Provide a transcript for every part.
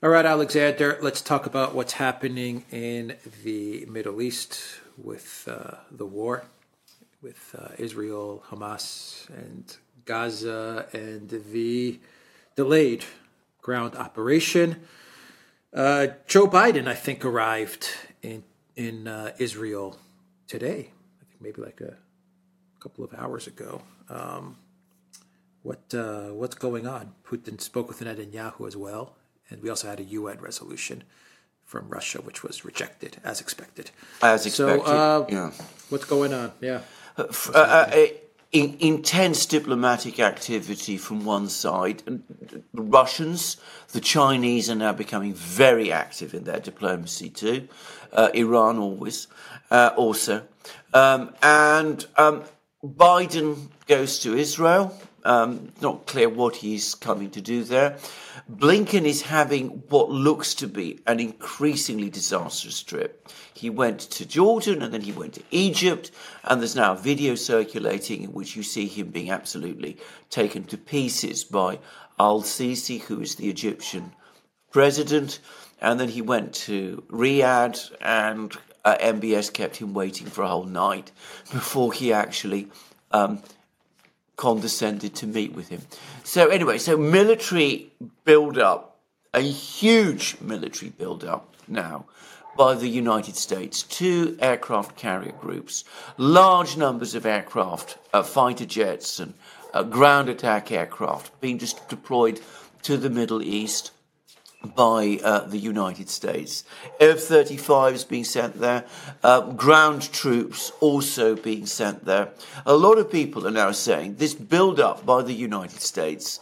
All right, Alexander, let's talk about what's happening in the Middle East with uh, the war with uh, Israel, Hamas, and Gaza, and the delayed ground operation. Uh, Joe Biden, I think, arrived in in uh, Israel today. I think maybe like a couple of hours ago. Um, what uh, what's going on? Putin spoke with Netanyahu as well and we also had a UN resolution from Russia, which was rejected as expected. As expected. So, uh, yeah. What's going on? Yeah. Uh, uh, uh in, intense diplomatic activity from one side. And the Russians, the Chinese are now becoming very active in their diplomacy too. Uh, Iran always, uh, also. Um, and um, Biden goes to Israel. Um, not clear what he's coming to do there. Blinken is having what looks to be an increasingly disastrous trip. He went to Jordan and then he went to Egypt, and there's now a video circulating in which you see him being absolutely taken to pieces by Al Sisi, who is the Egyptian president. And then he went to Riyadh, and uh, MBS kept him waiting for a whole night before he actually um, condescended to meet with him. So anyway, so military build up, a huge military build up now by the United States, two aircraft carrier groups, large numbers of aircraft, uh, fighter jets and uh, ground attack aircraft being just deployed to the Middle East by uh, the United States. F 35s being sent there, uh, ground troops also being sent there. A lot of people are now saying this build up by the United States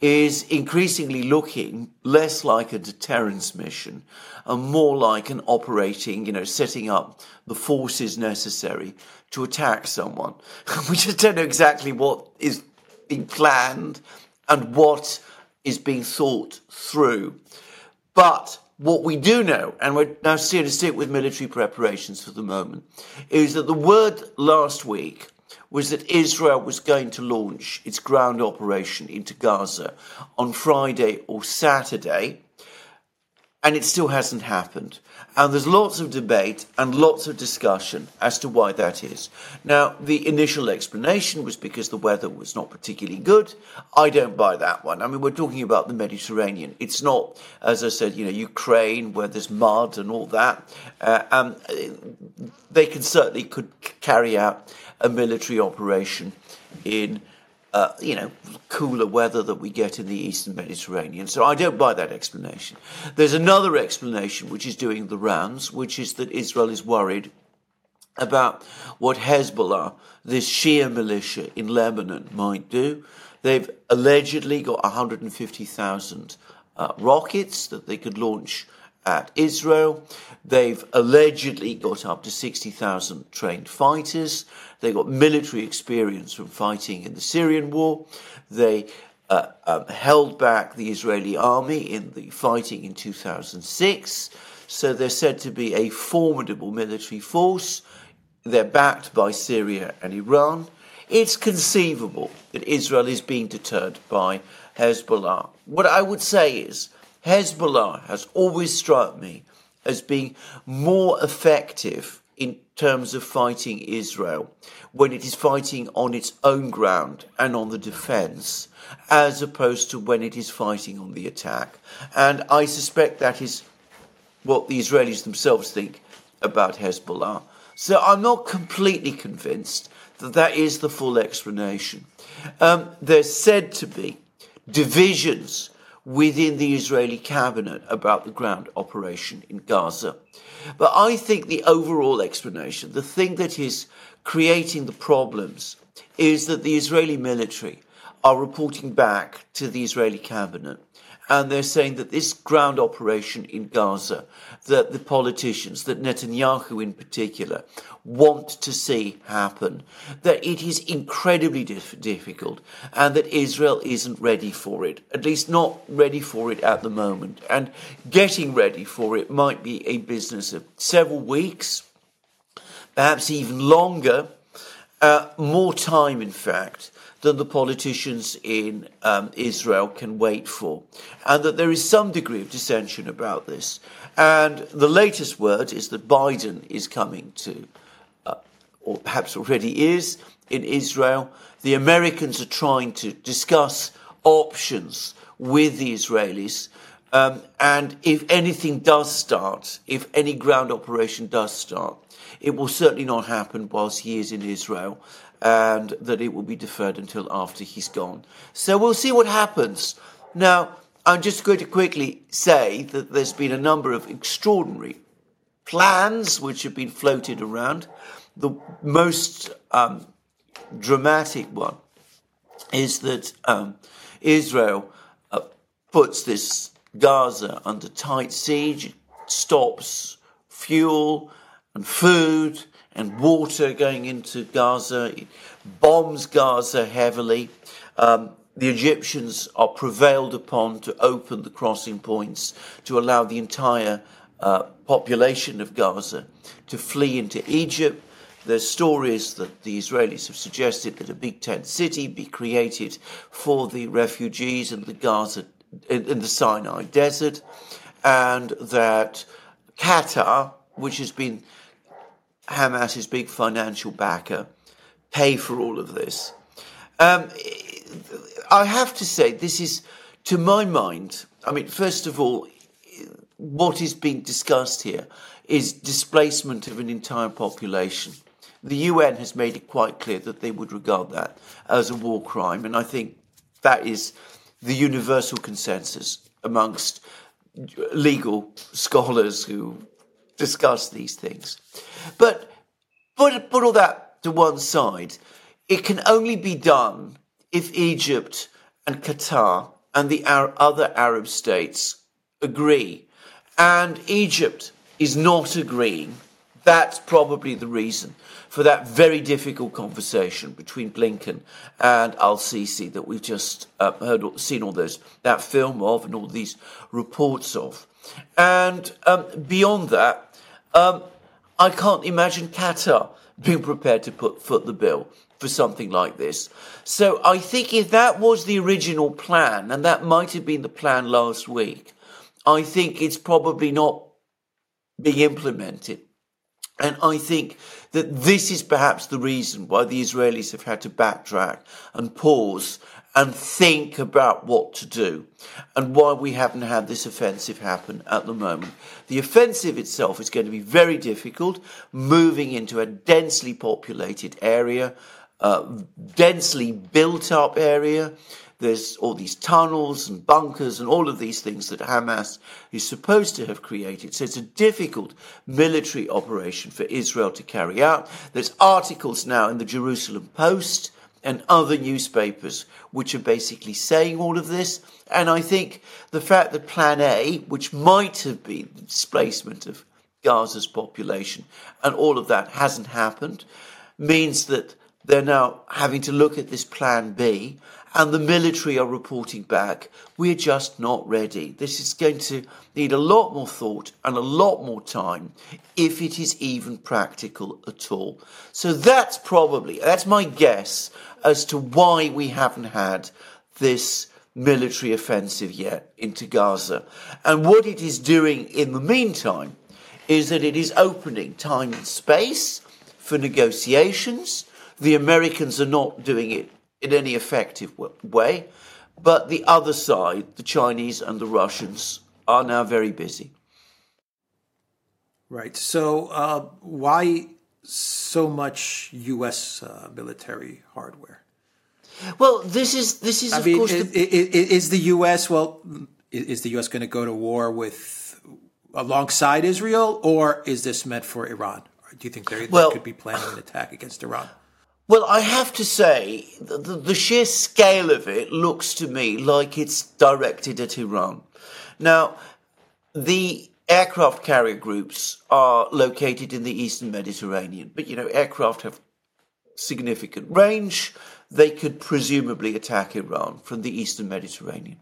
is increasingly looking less like a deterrence mission and more like an operating, you know, setting up the forces necessary to attack someone. we just don't know exactly what is being planned and what is being thought through. But what we do know, and we're now to stick with military preparations for the moment, is that the word last week was that Israel was going to launch its ground operation into Gaza on Friday or Saturday, and it still hasn't happened. And there's lots of debate and lots of discussion as to why that is. Now, the initial explanation was because the weather was not particularly good. I don't buy that one. I mean, we're talking about the Mediterranean. It's not, as I said, you know, Ukraine where there's mud and all that. Uh, um, they can certainly could carry out a military operation in uh, you know, cooler weather that we get in the eastern Mediterranean. So I don't buy that explanation. There's another explanation which is doing the rounds, which is that Israel is worried about what Hezbollah, this Shia militia in Lebanon, might do. They've allegedly got 150,000 uh, rockets that they could launch at Israel. They've allegedly got up to 60,000 trained fighters. They got military experience from fighting in the Syrian war. They uh, um, held back the Israeli army in the fighting in 2006. So they're said to be a formidable military force. They're backed by Syria and Iran. It's conceivable that Israel is being deterred by Hezbollah. What I would say is Hezbollah has always struck me as being more effective in terms of fighting Israel when it is fighting on its own ground and on the defense, as opposed to when it is fighting on the attack. And I suspect that is what the Israelis themselves think about Hezbollah. So I'm not completely convinced that that is the full explanation. Um, there's said to be divisions within the Israeli cabinet about the ground operation in Gaza. But I think the overall explanation, the thing that is creating the problems, is that the Israeli military are reporting back to the Israeli cabinet and they're saying that this ground operation in Gaza, that the politicians, that Netanyahu in particular, want to see happen, that it is incredibly dif- difficult, and that Israel isn't ready for it, at least not ready for it at the moment. And getting ready for it might be a business of several weeks, perhaps even longer, uh, more time, in fact, than the politicians in um, Israel can wait for, and that there is some degree of dissension about this. And the latest word is that Biden is coming to, uh, or perhaps already is, in Israel. The Americans are trying to discuss options with the Israelis. Um, and if anything does start, if any ground operation does start, it will certainly not happen whilst he is in Israel and that it will be deferred until after he's gone. So we'll see what happens. Now, I'm just going to quickly say that there's been a number of extraordinary plans which have been floated around. The most um, dramatic one is that um, Israel uh, puts this Gaza under tight siege, stops fuel and food and water going into Gaza, it bombs Gaza heavily. Um, the Egyptians are prevailed upon to open the crossing points to allow the entire uh, population of Gaza to flee into Egypt. There's stories that the Israelis have suggested that a big tent city be created for the refugees in the Gaza, in, in the Sinai desert, and that Qatar, which has been Hamas's big financial backer, pay for all of this. Um, I have to say, this is, to my mind, I mean, first of all, what is being discussed here is displacement of an entire population. The UN has made it quite clear that they would regard that as a war crime, and I think that is the universal consensus amongst legal scholars who discuss these things. But put, put all that to one side. It can only be done if Egypt and Qatar and the other Arab states agree. And Egypt is not agreeing. That's probably the reason for that very difficult conversation between Blinken and Al Sisi that we've just uh, heard, seen all those that film of, and all these reports of. And um, beyond that, um, I can't imagine Qatar being prepared to put foot the bill for something like this. So I think if that was the original plan, and that might have been the plan last week, I think it's probably not being implemented. And I think that this is perhaps the reason why the Israelis have had to backtrack and pause and think about what to do and why we haven't had this offensive happen at the moment. The offensive itself is going to be very difficult, moving into a densely populated area, densely built up area. There's all these tunnels and bunkers and all of these things that Hamas is supposed to have created. So it's a difficult military operation for Israel to carry out. There's articles now in the Jerusalem Post and other newspapers which are basically saying all of this. And I think the fact that Plan A, which might have been the displacement of Gaza's population, and all of that hasn't happened, means that they're now having to look at this Plan B, and the military are reporting back, we're just not ready. This is going to need a lot more thought and a lot more time if it is even practical at all. So that's probably, that's my guess as to why we haven't had this military offensive yet into Gaza. And what it is doing in the meantime is that it is opening time and space for negotiations. The Americans are not doing it in any effective way, but the other side, the Chinese and the Russians, are now very busy. Right. So, uh, why so much U.S. Uh, military hardware? Well, this is this is. I mean, is, the... is the U.S. well? Is the U.S. going to go to war with alongside Israel, or is this meant for Iran? Do you think they well, could be planning an attack against Iran? Well, I have to say, the, the sheer scale of it looks to me like it's directed at Iran. Now, the aircraft carrier groups are located in the eastern Mediterranean, but you know, aircraft have significant range. They could presumably attack Iran from the eastern Mediterranean.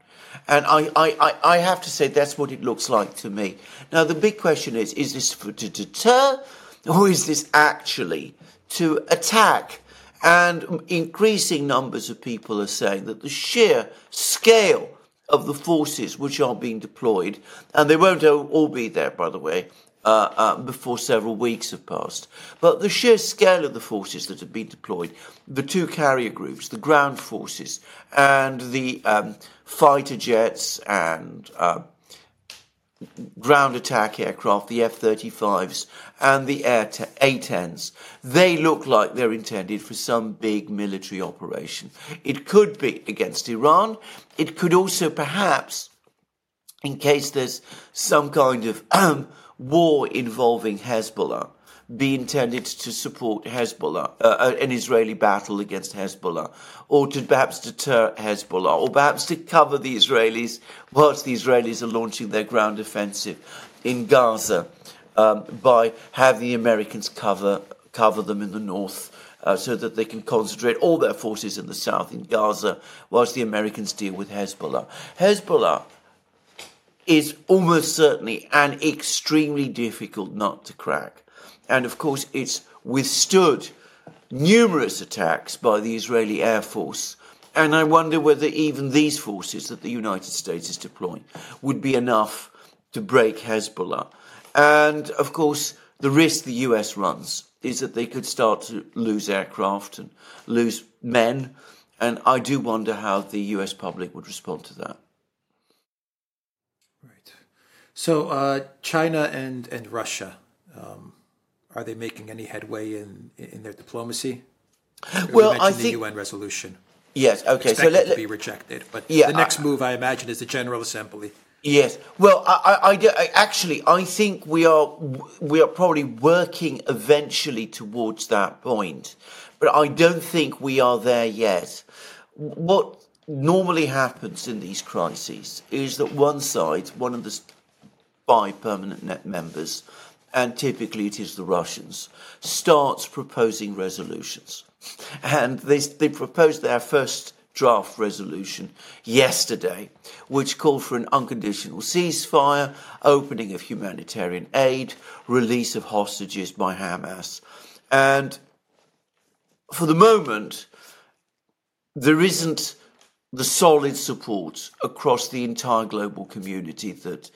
And I, I, I have to say that's what it looks like to me. Now, the big question is is this for, to deter or is this actually to attack? And increasing numbers of people are saying that the sheer scale of the forces which are being deployed, and they won't all be there, by the way, uh, uh, before several weeks have passed. But the sheer scale of the forces that have been deployed, the two carrier groups, the ground forces, and the um, fighter jets and uh, ground attack aircraft, the F 35s, and the Air A 10s, they look like they're intended for some big military operation. It could be against Iran. It could also perhaps, in case there's some kind of war involving Hezbollah, be intended to support Hezbollah, uh, uh, an Israeli battle against Hezbollah, or to perhaps deter Hezbollah, or perhaps to cover the Israelis whilst the Israelis are launching their ground offensive in Gaza um, by having the Americans cover cover them in the north. Uh, so that they can concentrate all their forces in the south in Gaza, whilst the Americans deal with Hezbollah. Hezbollah is almost certainly an extremely difficult nut to crack. And of course, it's withstood numerous attacks by the Israeli Air Force. And I wonder whether even these forces that the United States is deploying would be enough to break Hezbollah. And of course, the risk the US runs is that they could start to lose aircraft and lose men. And I do wonder how the US public would respond to that. Right. So, uh, China and, and Russia. Are they making any headway in in their diplomacy? well, I think the UN resolution. Yes. Okay. so let, to be rejected, but yeah, the next I, move, I imagine, is the General Assembly. Yes. Well, I, I, I, actually I think we are we are probably working eventually towards that point, but I don't think we are there yet. What normally happens in these crises is that one side, one of the five permanent net members, and typically it is the Russians, starts proposing resolutions. And they, they proposed their first draft resolution yesterday, which called for an unconditional ceasefire, opening of humanitarian aid, release of hostages by Hamas. And for the moment, there isn't the solid support across the entire global community that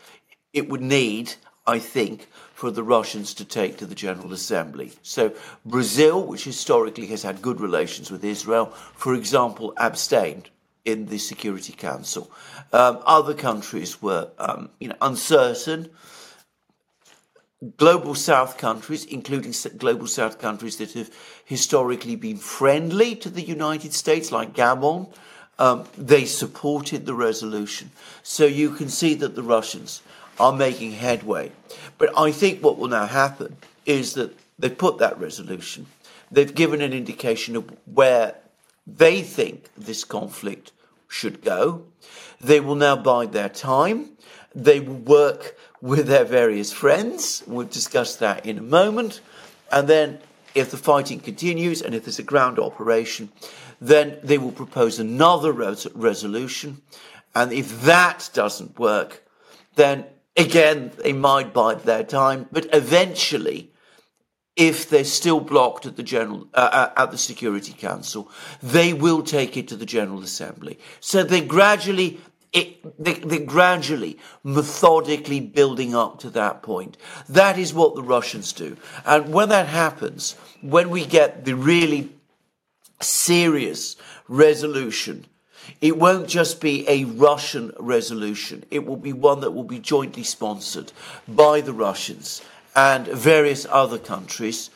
it would need, I think, for the Russians to take to the General Assembly. So Brazil, which historically has had good relations with Israel, for example, abstained in the Security Council. Um, other countries were, um, you know, uncertain. Global South countries, including global South countries that have historically been friendly to the United States, like Gabon, um, they supported the resolution. So you can see that the Russians are making headway. But I think what will now happen is that they've put that resolution, they've given an indication of where they think this conflict should go. They will now bide their time. They will work with their various friends. We'll discuss that in a moment. And then, if the fighting continues and if there's a ground operation, then they will propose another res- resolution. And if that doesn't work, then Again, they might bide their time, but eventually, if they're still blocked at the general uh, uh, at the Security Council, they will take it to the General Assembly. So they gradually. It, they, they're gradually, methodically building up to that point. That is what the Russians do. And when that happens, when we get the really serious resolution it won't just be a Russian resolution. It will be one that will be jointly sponsored by the Russians and various other countries,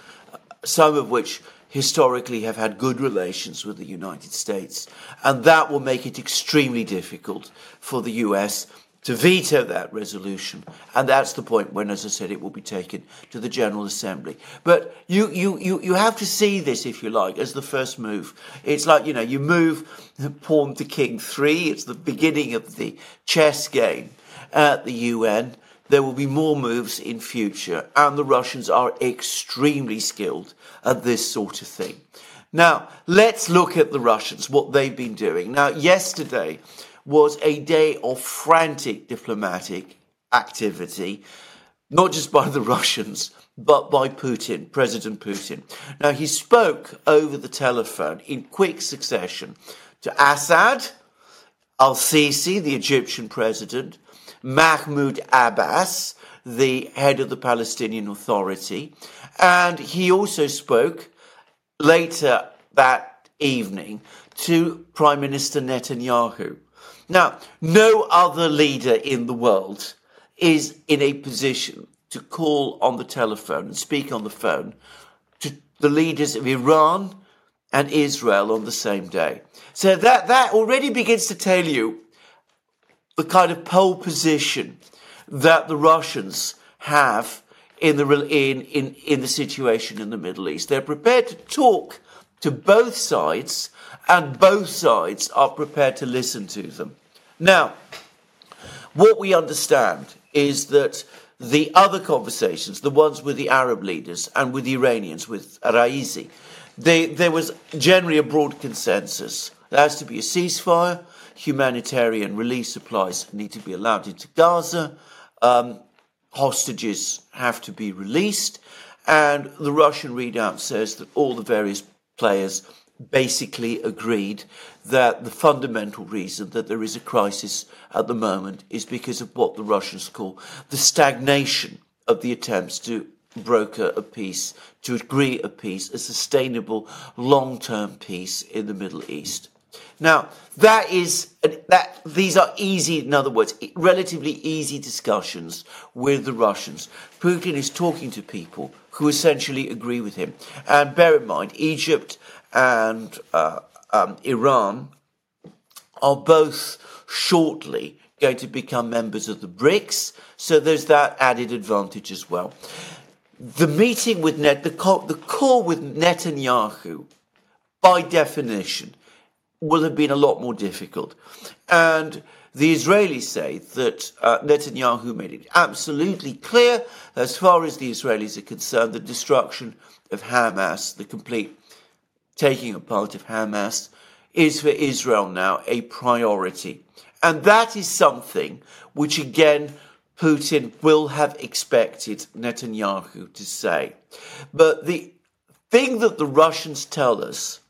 some of which historically have had good relations with the United States. And that will make it extremely difficult for the US to veto that resolution. And that's the point when, as I said, it will be taken to the General Assembly. But you, you, you, you have to see this, if you like, as the first move. It's like, you know, you move pawn to king three. It's the beginning of the chess game at the UN. There will be more moves in future, and the Russians are extremely skilled at this sort of thing. Now, let's look at the Russians, what they've been doing. Now, yesterday, was a day of frantic diplomatic activity not just by the Russians, but by Putin, President Putin. Now, he spoke over the telephone in quick succession to Assad, al Sisi, the Egyptian president, Mahmoud Abbas, the head of the Palestinian Authority, and he also spoke later that evening to Prime Minister Netanyahu. Now, no other leader in the world is in a position to call on the telephone and speak on the phone to the leaders of Iran and Israel on the same day. So that, that already begins to tell you the kind of pole position that the Russians have in the, in, in, in the situation in the Middle East. They're prepared to talk to both sides, and both sides are prepared to listen to them. Now, what we understand is that the other conversations, the ones with the Arab leaders and with the Iranians, with Raisi, they, there was generally a broad consensus. There has to be a ceasefire, humanitarian relief supplies need to be allowed into Gaza, um, hostages have to be released, and the Russian readout says that all the various players basically agreed that the fundamental reason that there is a crisis at the moment is because of what the Russians call the stagnation of the attempts to broker a peace, to agree a peace, a sustainable long term peace in the Middle East. Now, that is, that, these are easy, in other words, relatively easy discussions with the Russians. Putin is talking to people who essentially agree with him. And bear in mind, Egypt and uh, um, Iran are both shortly going to become members of the BRICS, so there's that added advantage as well. The meeting with Net, the call, the call with Netanyahu, by definition, will have been a lot more difficult. And the Israelis say that uh, Netanyahu made it absolutely clear, as far as the Israelis are concerned, the destruction of Hamas, the complete taking apart of Hamas, is for Israel now a priority. And that is something which, again, Putin will have expected Netanyahu to say. But the thing that the Russians tell us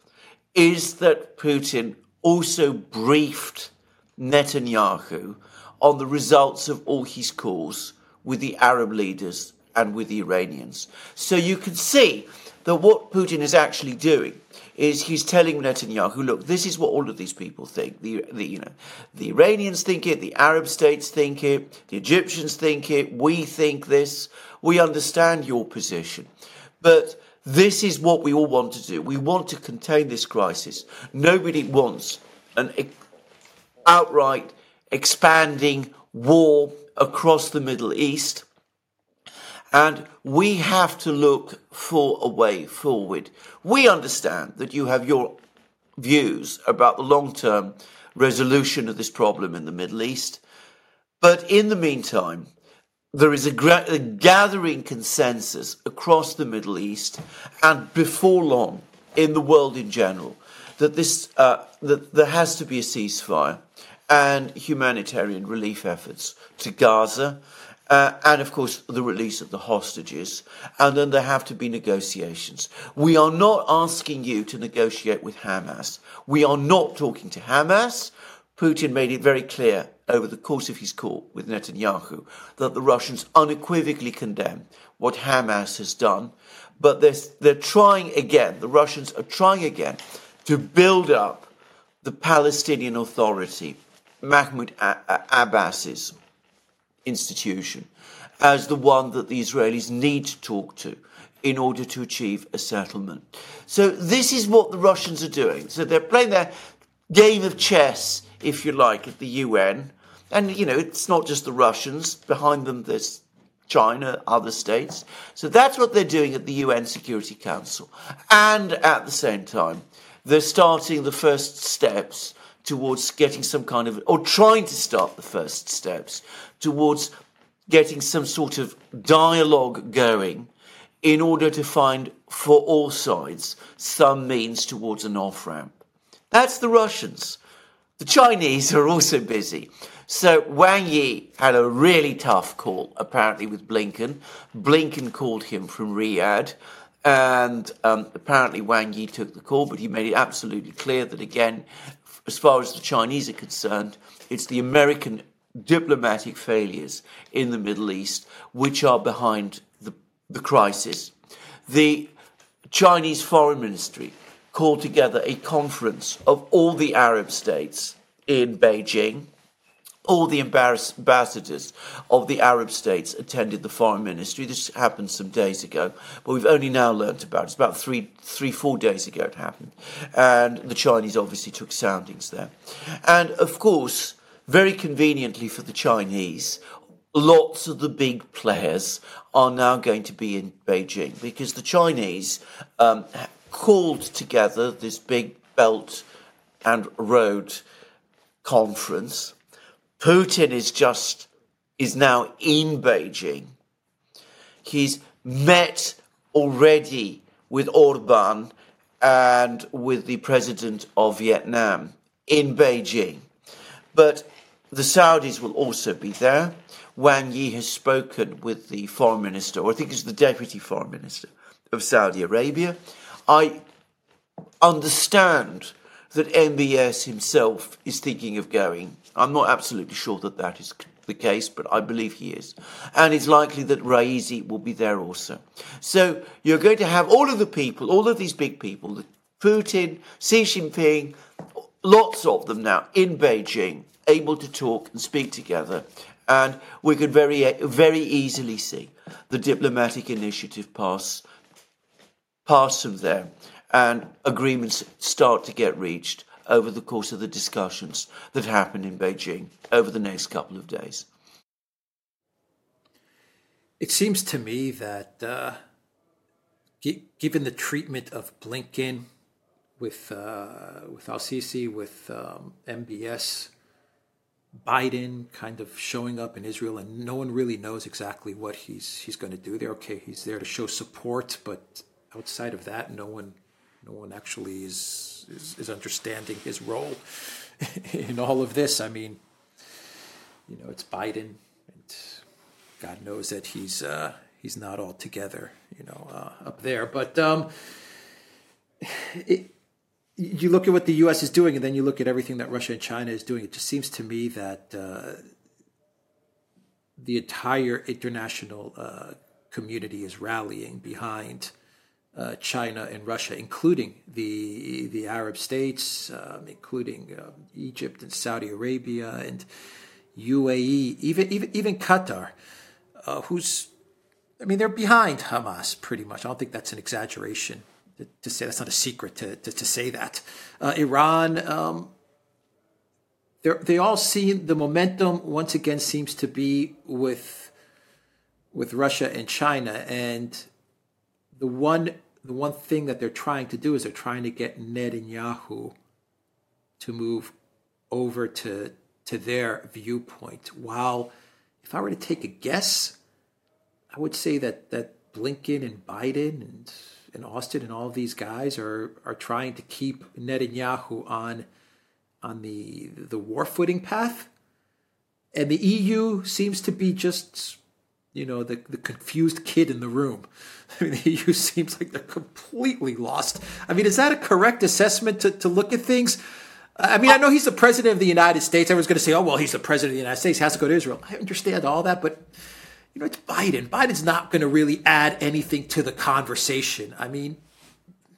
is that Putin also briefed Netanyahu on the results of all his calls with the Arab leaders and with the Iranians. So you can see that what Putin is actually doing is he's telling Netanyahu, look, this is what all of these people think. The, the, you know, the Iranians think it, the Arab states think it, the Egyptians think it, we think this. We understand your position. But this is what we all want to do. We want to contain this crisis. Nobody wants an outright expanding war across the Middle East. And we have to look for a way forward. We understand that you have your views about the long term resolution of this problem in the Middle East. But in the meantime, there is a, gra- a, gathering consensus across the Middle East and before long in the world in general that this uh, that there has to be a ceasefire and humanitarian relief efforts to Gaza. Uh, and of course, the release of the hostages. And then there have to be negotiations. We are not asking you to negotiate with Hamas. We are not talking to Hamas. Putin made it very clear over the course of his call with Netanyahu that the Russians unequivocally condemn what Hamas has done, but they're, they're trying again, the Russians are trying again to build up the Palestinian Authority, Mahmoud Abbas's institution, as the one that the Israelis need to talk to in order to achieve a settlement. So this is what the Russians are doing. So they're playing their game of chess, if you like, at the UN and, you know, it's not just the Russians. Behind them, there's China, other states. So that's what they're doing at the UN Security Council. And at the same time, they're starting the first steps towards getting some kind of, or trying to start the first steps towards getting some sort of dialogue going in order to find for all sides some means towards an off ramp. That's the Russians. The Chinese are also busy. So Wang Yi had a really tough call, apparently, with Blinken. Blinken called him from Riyadh, and um, apparently Wang Yi took the call, but he made it absolutely clear that, again, as far as the Chinese are concerned, it's the American diplomatic failures in the Middle East which are behind the, the crisis. The Chinese Foreign Ministry called together a conference of all the Arab states in Beijing. All the ambassadors of the Arab states attended the foreign ministry. This happened some days ago, but we've only now learnt about it. It's about three, three, four days ago it happened. And the Chinese obviously took soundings there. And of course, very conveniently for the Chinese, lots of the big players are now going to be in Beijing because the Chinese um, called together this big belt and road conference. Putin is just is now in Beijing. He's met already with Orban and with the president of Vietnam in Beijing. But the Saudis will also be there. Wang Yi has spoken with the foreign minister, or I think it's the deputy foreign minister of Saudi Arabia. I understand that MBS himself is thinking of going. I'm not absolutely sure that that is the case, but I believe he is. And it's likely that Raisi will be there also. So you're going to have all of the people, all of these big people, Putin, Xi Jinping, lots of them now in Beijing, able to talk and speak together. And we could very, very easily see the diplomatic initiative pass, pass from there and agreements start to get reached over the course of the discussions that happened in Beijing over the next couple of days. It seems to me that uh, g- given the treatment of Blinken with uh, with Al Sisi, with um, MBS, Biden kind of showing up in Israel, and no one really knows exactly what he's he's going to do there. Okay, he's there to show support, but outside of that, no one no one actually is, is, is understanding his role in all of this. I mean, you know, it's Biden, and God knows that he's uh, he's not all together, you know, uh, up there. But um, it, you look at what the U.S. is doing, and then you look at everything that Russia and China is doing. It just seems to me that uh, the entire international uh, community is rallying behind uh, China and Russia, including the the Arab states, um, including um, Egypt and Saudi Arabia and UAE, even even even Qatar, uh, who's I mean they're behind Hamas pretty much. I don't think that's an exaggeration to, to say that's not a secret to to, to say that. Uh, Iran. Um, they all see the momentum once again seems to be with with Russia and China and the one the one thing that they're trying to do is they're trying to get Netanyahu to move over to to their viewpoint. While if I were to take a guess, I would say that that Blinken and Biden and and Austin and all these guys are are trying to keep Netanyahu on on the the war footing path. And the EU seems to be just you know, the, the confused kid in the room. I mean, the EU seems like they're completely lost. I mean, is that a correct assessment to, to look at things? I mean, I know he's the president of the United States. Everyone's going to say, oh, well, he's the president of the United States. He has to go to Israel. I understand all that, but, you know, it's Biden. Biden's not going to really add anything to the conversation. I mean,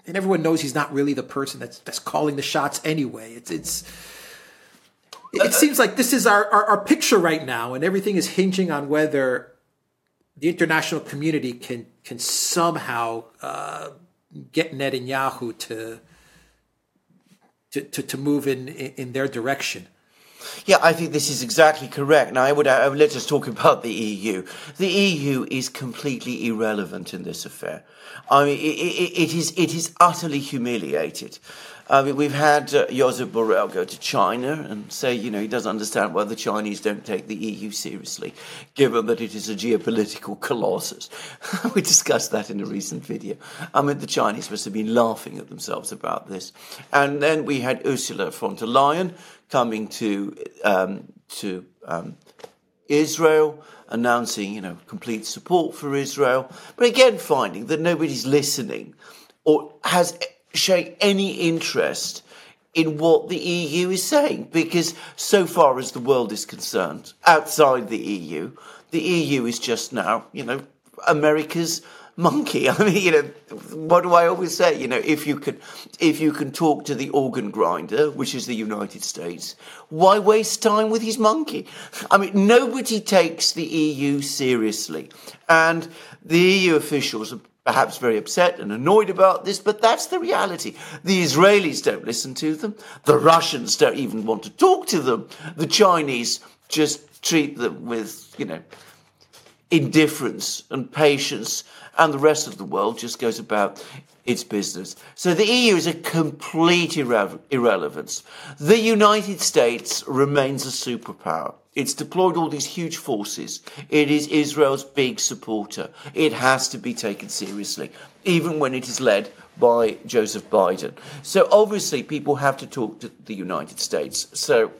and everyone knows he's not really the person that's, that's calling the shots anyway. It's, it's, it seems like this is our, our, our picture right now, and everything is hinging on whether the international community can can somehow uh, get Netanyahu to, to to move in in their direction. Yeah, I think this is exactly correct. Now, I would, I would let's talk about the EU. The EU is completely irrelevant in this affair. I mean, it, it, it is it is utterly humiliated. Mean, we've had uh, Josep Borrell go to China and say, you know, he doesn't understand why the Chinese don't take the EU seriously, given that it is a geopolitical colossus. we discussed that in a recent video. I mean, the Chinese must have been laughing at themselves about this. And then we had Ursula von der Leyen coming to um, to um, Israel, announcing, you know, complete support for Israel, but again finding that nobody's listening or has showing any interest in what the EU is saying, because so far as the world is concerned, outside the EU, the EU is just now, you know, America's monkey. I mean, you know, what do I always say? You know, if you can, if you can talk to the organ grinder, which is the United States, why waste time with his monkey? I mean, nobody takes the EU seriously, and the EU officials are perhaps very upset and annoyed about this, but that's the reality. The Israelis don't listen to them. The Russians don't even want to talk to them. The Chinese just treat them with, you know, indifference and patience and the rest of the world just goes about its business. So the EU is a complete irre- irrelevance. The United States remains a superpower. It's deployed all these huge forces. It is Israel's big supporter. It has to be taken seriously, even when it is led by Joseph Biden. So obviously, people have to talk to the United States. So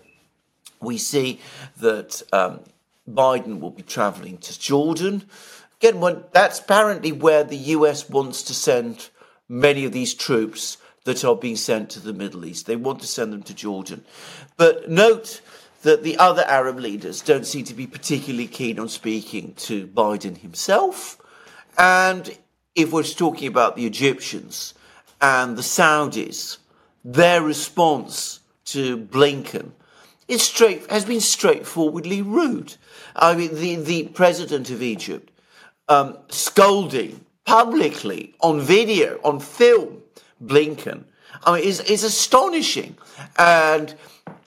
we see that um, Biden will be traveling to Jordan Again, that's apparently where the US wants to send many of these troops that are being sent to the Middle East. They want to send them to Jordan. But note that the other Arab leaders don't seem to be particularly keen on speaking to Biden himself. And if we're talking about the Egyptians and the Saudis, their response to Blinken is straight, has been straightforwardly rude. I mean, the, the president of Egypt um, scolding publicly on video, on film, Blinken. I mean, it's, it's astonishing. And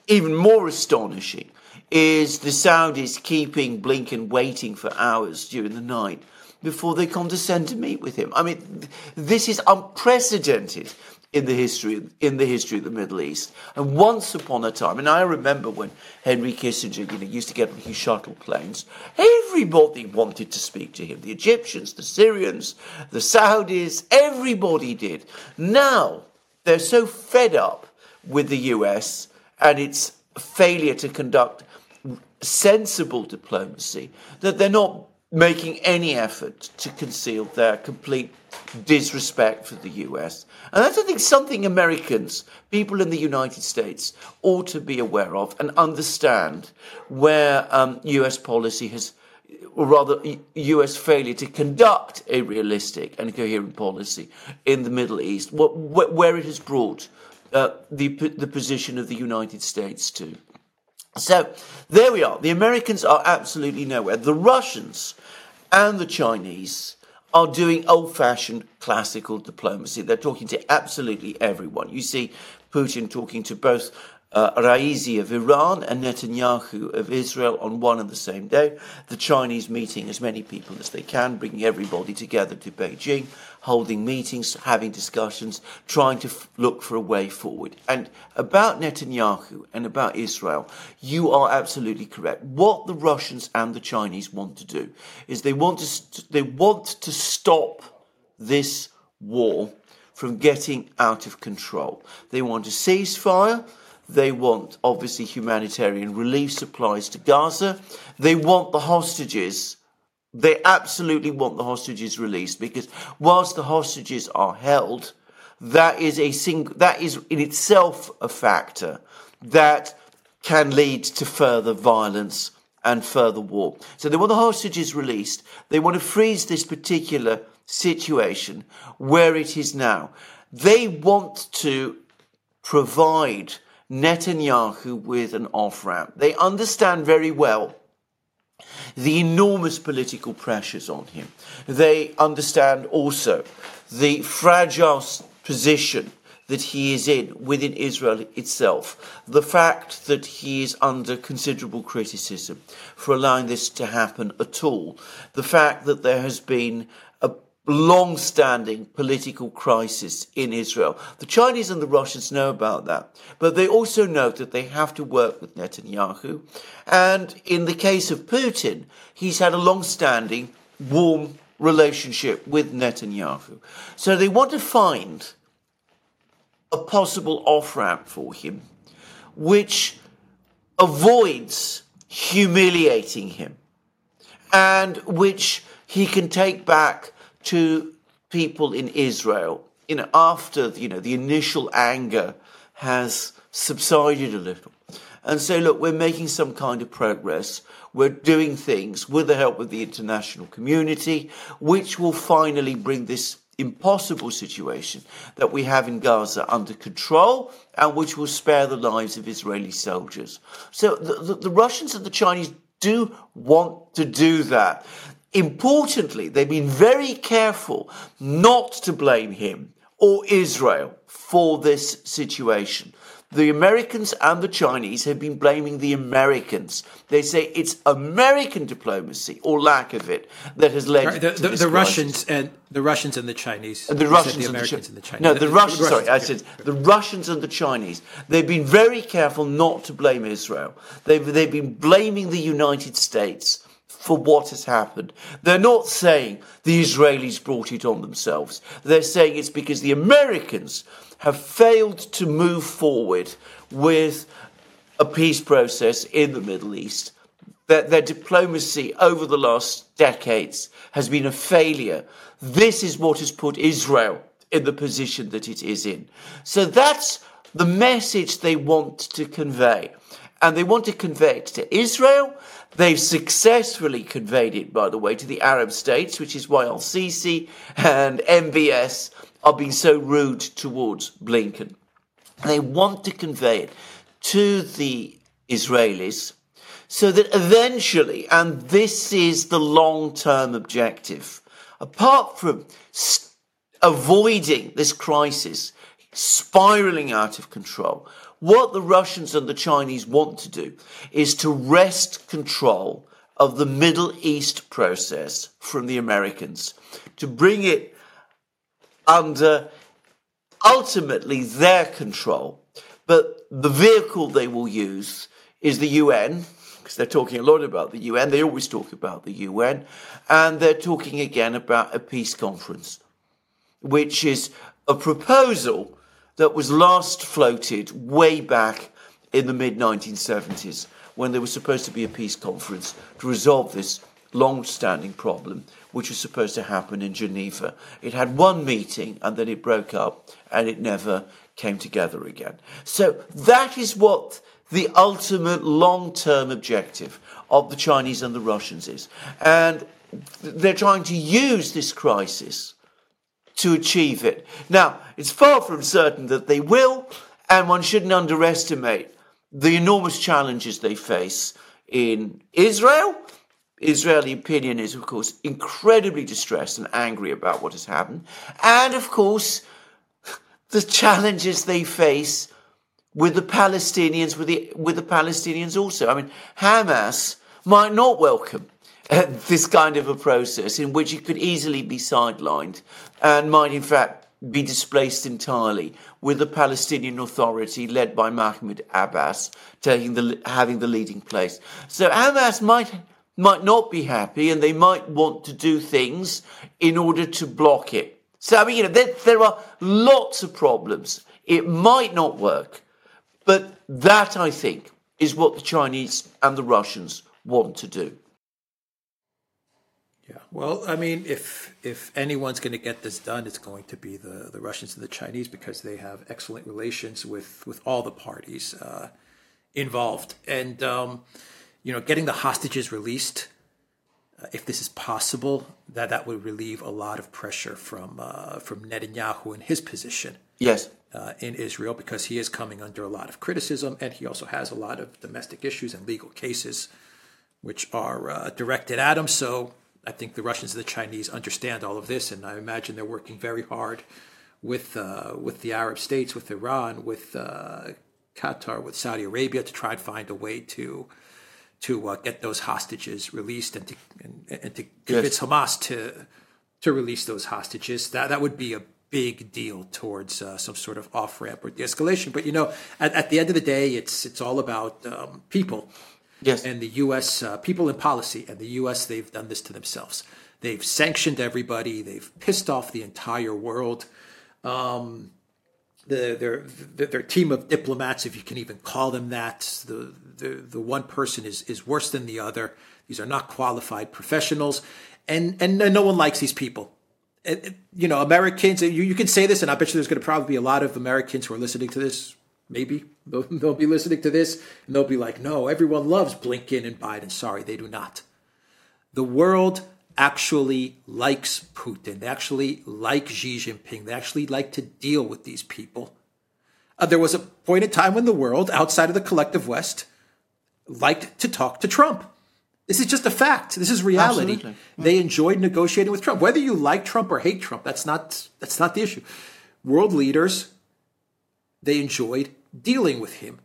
even more astonishing is the Saudis keeping Blinken waiting for hours during the night before they condescend to meet with him. I mean, this is unprecedented in the history in the history of the Middle East. And once upon a time, and I remember when Henry Kissinger you know, used to get on his shuttle planes, everybody wanted to speak to him. The Egyptians, the Syrians, the Saudis, everybody did. Now they're so fed up with the US and its failure to conduct sensible diplomacy that they're not making any effort to conceal their complete disrespect for the US. And that's, I think, something Americans, people in the United States, ought to be aware of and understand where um, US policy has, or rather, US failure to conduct a realistic and coherent policy in the Middle East, where it has brought uh, the, the position of the United States too. So there we are. The Americans are absolutely nowhere. The Russians and the Chinese are doing old fashioned classical diplomacy. They're talking to absolutely everyone. You see Putin talking to both uh, Raisi of Iran and Netanyahu of Israel on one and the same day. The Chinese meeting as many people as they can, bringing everybody together to Beijing, holding meetings, having discussions, trying to f- look for a way forward. And about Netanyahu and about Israel, you are absolutely correct. What the Russians and the Chinese want to do is they want to st- they want to stop this war from getting out of control. They want a ceasefire they want, obviously, humanitarian relief supplies to Gaza. They want the hostages. They absolutely want the hostages released because whilst the hostages are held, that is a sing- that is in itself a factor that can lead to further violence and further war. So they want the hostages released. They want to freeze this particular situation where it is now. They want to provide Netanyahu with an off ramp. They understand very well the enormous political pressures on him. They understand also the fragile position that he is in within Israel itself. The fact that he is under considerable criticism for allowing this to happen at all. The fact that there has been long standing political crisis in Israel. The Chinese and the Russians know about that, but they also know that they have to work with Netanyahu. And in the case of Putin, he's had a long standing, warm relationship with Netanyahu. So they want to find a possible off ramp for him, which avoids humiliating him and which he can take back to people in Israel, you know, after, you know, the initial anger has subsided a little and say, look, we're making some kind of progress. We're doing things with the help of the international community, which will finally bring this impossible situation that we have in Gaza under control and which will spare the lives of Israeli soldiers. So the, the, the Russians and the Chinese do want to do that. Importantly, they've been very careful not to blame him or Israel for this situation. The Americans and the Chinese have been blaming the Americans. They say it's American diplomacy or lack of it that has led right, the, to the, this the. Russians and the Russians and the Chinese. And the Russians the and Americans the, and the Chinese. No, the, Russians. Sorry, I said the Russians and the Chinese. They've been very careful not to blame Israel. They've they've been blaming the United States for what has happened. They're not saying the Israelis brought it on themselves. They're saying it's because the Americans have failed to move forward with a peace process in the Middle East. That their diplomacy over the last decades has been a failure. This is what has put Israel in the position that it is in. So that's the message they want to convey. And they want to convey it to Israel. They've successfully conveyed it, by the way, to the Arab states, which is why Al Sisi and MBS are being so rude towards Blinken. They want to convey it to the Israelis so that eventually, and this is the long term objective, apart from st- avoiding this crisis spiraling out of control, what the Russians and the Chinese want to do is to wrest control of the Middle East process from the Americans, to bring it under ultimately their control. But the vehicle they will use is the UN, because they're talking a lot about the UN. They always talk about the UN. And they're talking again about a peace conference, which is a proposal that was last floated way back in the mid 1970s when there was supposed to be a peace conference to resolve this long standing problem, which was supposed to happen in Geneva. It had one meeting and then it broke up and it never came together again. So that is what the ultimate long term objective of the Chinese and the Russians is. And they're trying to use this crisis to achieve it. Now, it's far from certain that they will, and one shouldn't underestimate the enormous challenges they face in Israel. Israeli opinion is, of course, incredibly distressed and angry about what has happened. And, of course, the challenges they face with the Palestinians, with the, with the Palestinians also. I mean, Hamas might not welcome this kind of a process in which it could easily be sidelined and might, in fact, be displaced entirely with the Palestinian Authority led by Mahmoud Abbas taking the, having the leading place. So Hamas might might not be happy and they might want to do things in order to block it. So I mean, you know, there, there are lots of problems. It might not work, but that I think is what the Chinese and the Russians want to do. Yeah. Well, I mean, if if anyone's going to get this done, it's going to be the, the Russians and the Chinese because they have excellent relations with with all the parties uh, involved, and um, you know, getting the hostages released, uh, if this is possible, that that would relieve a lot of pressure from uh, from Netanyahu in his position. Yes. Uh, in Israel, because he is coming under a lot of criticism, and he also has a lot of domestic issues and legal cases, which are uh, directed at him. So I think the Russians and the Chinese understand all of this, and I imagine they're working very hard with uh, with the Arab states, with Iran, with uh, Qatar, with Saudi Arabia to try and find a way to to uh, get those hostages released and to and, and to convince Hamas to to release those hostages. That that would be a big deal towards uh, some sort of off ramp or de-escalation. But you know, at, at, the end of the day, it's it's all about um, people. Yes. And the U.S. Uh, people in policy, and the U.S. They've done this to themselves. They've sanctioned everybody. They've pissed off the entire world. Um, the, their, their team of diplomats, if you can even call them that, the, the, the one person is, is worse than the other. These are not qualified professionals, and, and no one likes these people. You know, Americans, you, you can say this, and I bet you there's going to probably be a lot of Americans who are listening to this. Maybe they'll, they'll be listening to this, and they'll be like, no, everyone loves Blinken and Biden. Sorry, they do not. The world actually likes Putin. They actually like Xi Jinping. They actually like to deal with these people. Uh, there was a point in time when the world, outside of the collective West, liked to talk to Trump. This is just a fact. This is reality. Absolutely. They enjoyed negotiating with Trump. Whether you like Trump or hate Trump, that's not that's not the issue. World leaders, they enjoyed dealing with him.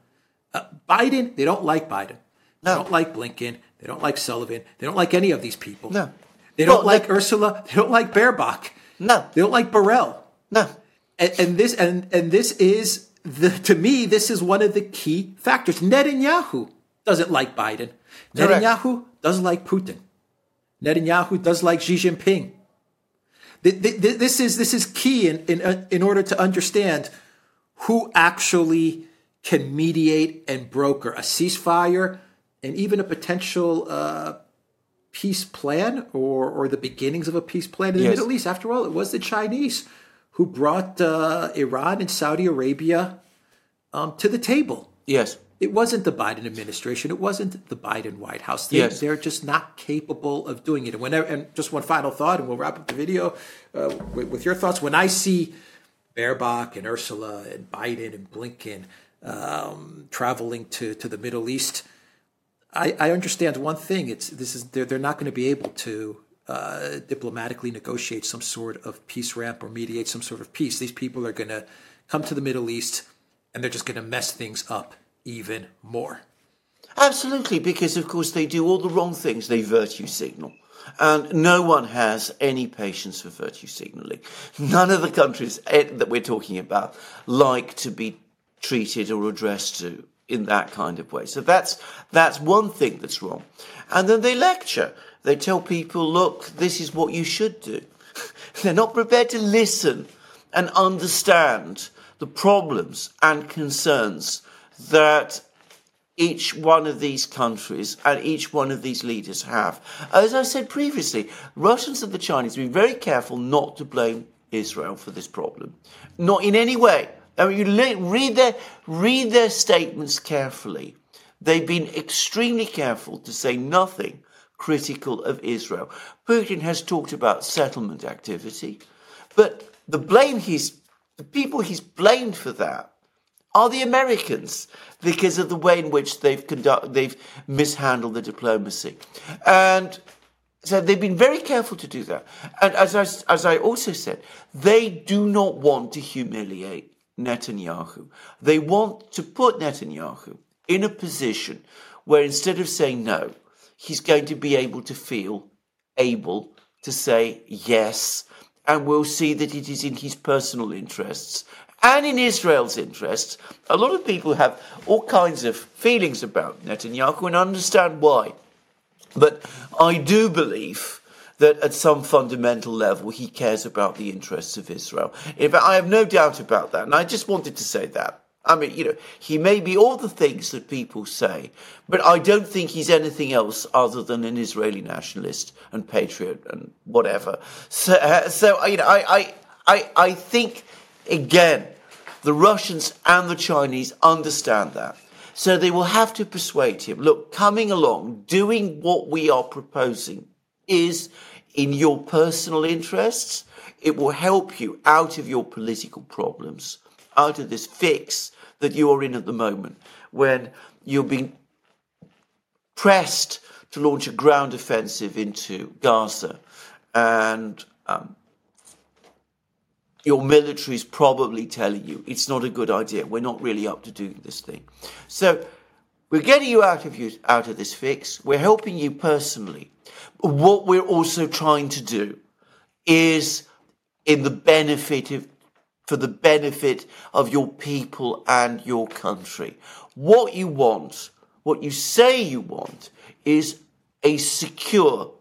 Uh, Biden, they don't like Biden. They no. don't like Blinken. They don't like Sullivan. They don't like any of these people. No. They don't well, like Ursula. They don't like Baerbock. No. They don't like Borrell. No. And, and this and and this is the to me this is one of the key factors. Netanyahu doesn't like Biden. Correct. Netanyahu doesn't like Putin. Netanyahu does like Xi Jinping. This is this is key in in uh, in order to understand who actually can mediate and broker a ceasefire and even a potential uh, peace plan or, or the beginnings of a peace plan in the Middle East. After all, it was the Chinese who brought uh, Iran and Saudi Arabia um, to the table. Yes. It wasn't the Biden administration. It wasn't the Biden White House. They, yes. They're just not capable of doing it. And, whenever, and just one final thought, and we'll wrap up the video uh, with, with, your thoughts. When I see Baerbock and Ursula and Biden and Blinken um, traveling to, to the Middle East, I, I understand one thing. It's this is they're, they're not going to be able to uh, diplomatically negotiate some sort of peace ramp or mediate some sort of peace. These people are going to come to the Middle East and they're just going to mess things up even more. Absolutely, because of course they do all the wrong things. They virtue signal. And no one has any patience for virtue signaling. None of the countries eh, that we're talking about like to be treated or addressed to in that kind of way. So that's that's one thing that's wrong. And then they lecture. They tell people, look, this is what you should do. They're not prepared to listen and understand the problems and concerns that each one of these countries and each one of these leaders have. As I said previously, Russians and the Chinese be very careful not to blame Israel for this problem. Not in any way. I mean, you read their, read their statements carefully. They've been extremely careful to say nothing critical of Israel. Putin has talked about settlement activity, but the blame he's, the people he's blamed for that are the Americans because of the way in which they've conduct, they've mishandled the diplomacy. And so they've been very careful to do that. And as I, as I also said, they do not want to humiliate Netanyahu. They want to put Netanyahu in a position where instead of saying no, he's going to be able to feel able to say yes, and we'll see that it is in his personal interests and in Israel's interests. A lot of people have all kinds of feelings about Netanyahu and understand why. But I do believe that at some fundamental level he cares about the interests of Israel. In fact, I have no doubt about that. And I just wanted to say that. I mean, you know, he may be all the things that people say, but I don't think he's anything else other than an Israeli nationalist and patriot and whatever. So, uh, so you know, I, I, I, I think, again, the Russians and the Chinese understand that. So they will have to persuade him look, coming along, doing what we are proposing is in your personal interests. It will help you out of your political problems, out of this fix that you are in at the moment when you're being pressed to launch a ground offensive into Gaza. And um, your military is probably telling you it's not a good idea. We're not really up to doing this thing. So we're getting you out of you out of this fix. We're helping you personally. What we're also trying to do is in the benefit of for the benefit of your people and your country. What you want, what you say you want, is a secure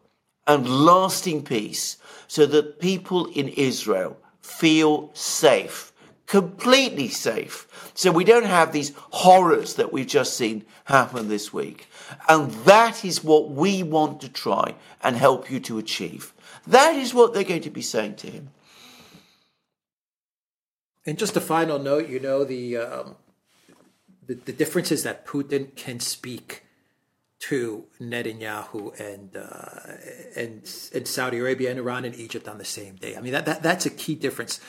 and lasting peace so that people in Israel feel safe completely safe. So we don't have these horrors that we've just seen happen this week. And that is what we want to try and help you to achieve. That is what they're going to be saying to him. And just a final note, you know, the, um, the, the difference is that Putin can speak to Netanyahu and uh, and and Saudi Arabia and Iran and Egypt on the same day. I mean that, that that's a key difference.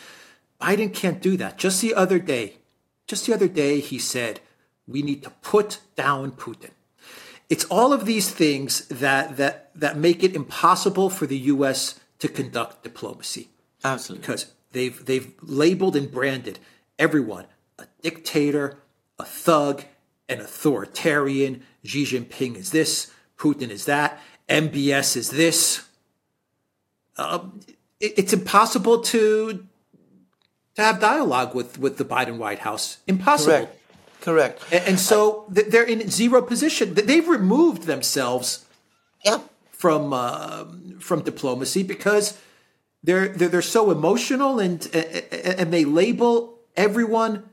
Biden can't do that. Just the other day, just the other day, he said we need to put down Putin. It's all of these things that that that make it impossible for the U.S. to conduct diplomacy. Absolutely, because they've they've labeled and branded everyone a dictator, a thug, an authoritarian. Xi Jinping is this, Putin is that, MBS is this. Um, it, it's impossible to to have dialogue with with the Biden White House. Impossible. Correct. Correct. And, and so they're in zero position. They've removed themselves yeah. from uh, from diplomacy because they're, they're they're so emotional and and they label everyone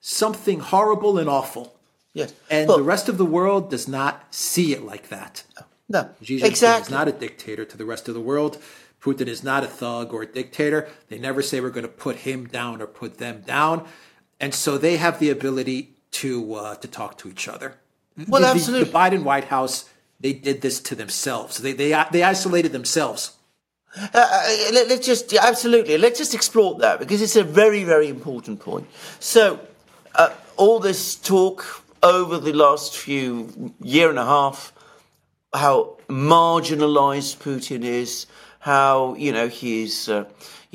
something horrible and awful. Yes. And the rest of the world does not see it like that. No. Xi Jinping exactly. is not a dictator to the rest of the world. Putin is not a thug or a dictator. They never say we're going to put him down or put them down. And so they have the ability to uh, to talk to each other. Well, the, absolutely. The, the Biden White House they did this to themselves. They they they isolated themselves. Uh, uh let, us just absolutely let's just explore that because it's a very very important point. So, uh, all this talk over the last few year and a half, how marginalised Putin is, how you know he's uh,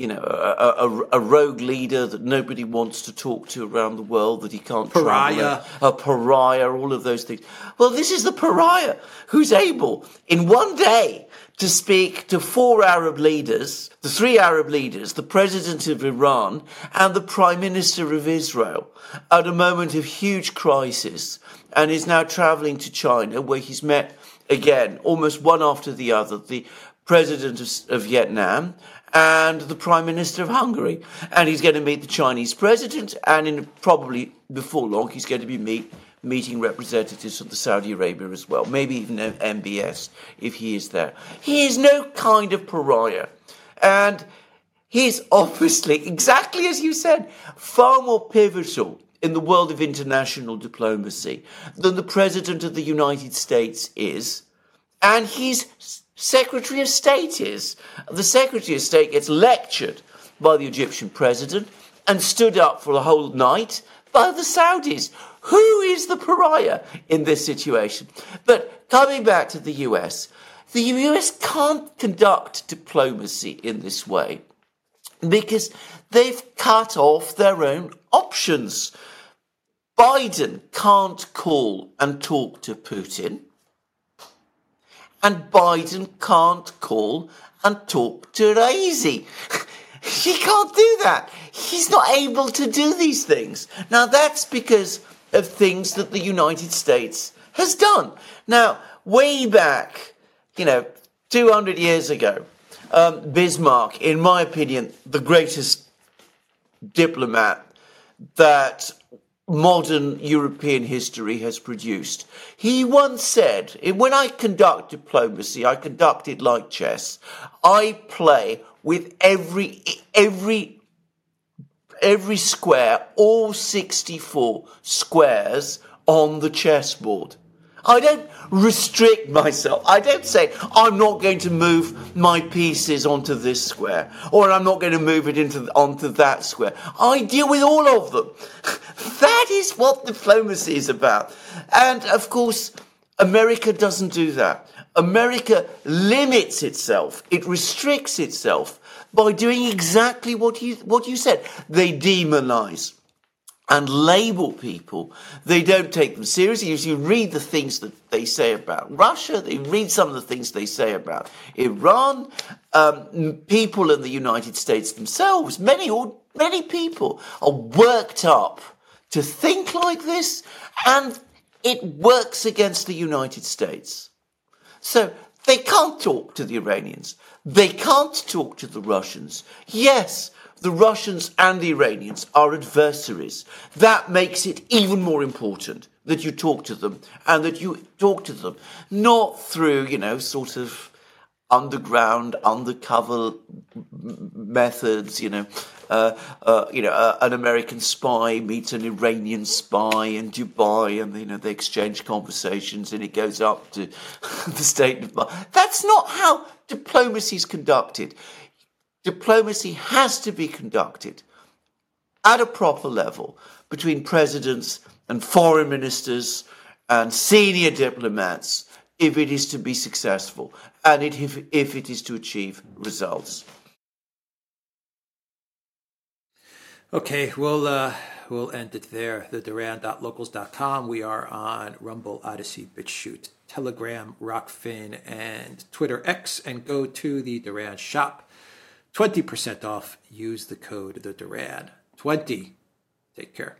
you know a, a, a, rogue leader that nobody wants to talk to around the world, that he can't pariah, travel, a pariah, all of those things. Well, this is the pariah who's able in one day to speak to four Arab leaders, the three Arab leaders, the president of Iran, and the prime minister of Israel at a moment of huge crisis, and is now traveling to China, where he's met again, almost one after the other, the president of, of Vietnam and the prime minister of Hungary. And he's going to meet the Chinese president, and in probably before long, he's going to be meet, meeting representatives of the Saudi Arabia as well, maybe even MBS if he is there. He is no kind of pariah. And he's obviously, exactly as you said, far more pivotal in the world of international diplomacy than the President of the United States is. And he's Secretary of State is. The Secretary of State gets lectured by the Egyptian president and stood up for the whole night by the Saudis. Who is the pariah in this situation? But coming back to the US, the US can't conduct diplomacy in this way because they've cut off their own options. Biden can't call and talk to Putin and Biden can't call and talk to Raisi. he can't do that. He's not able to do these things. Now, that's because of things that the United States has done. Now, way back, you know, 200 years ago, um, Bismarck, in my opinion, the greatest diplomat that modern European history has produced. He once said, when I conduct diplomacy, I conduct it like chess. I play with every, every, every square, all 64 squares on the chessboard. I don't restrict myself. I don't say, I'm not going to move my pieces onto this square, or I'm not going to move it into, onto that square. I deal with all of them. that is what diplomacy is about. And of course, America doesn't do that. America limits itself, it restricts itself by doing exactly what you, what you said. They demonize and label people, they don't take them seriously. You read the things that they say about Russia, they read some of the things they say about Iran, um, people in the United States themselves, many or many people are worked up to think like this, and it works against the United States. So they can't talk to the Iranians. They can't talk to the Russians. Yes, the Russians and the Iranians are adversaries. That makes it even more important that you talk to them and that you talk to them not through, you know, sort of underground, undercover methods, you know, uh, uh, you know, uh, an American spy meets an Iranian spy in Dubai, and you know they exchange conversations, and it goes up to the State Department. That's not how diplomacy is conducted. Diplomacy has to be conducted at a proper level between presidents and foreign ministers and senior diplomats if it is to be successful and it, if, if it is to achieve results. Okay, we'll uh, we'll end it there. The Duran.locals.com. We are on Rumble, Odysee, BitChute, Telegram, Rokfin, and Twitter X. And go to the Duran shop. 20% off. Use the code the Duran 20. Take care.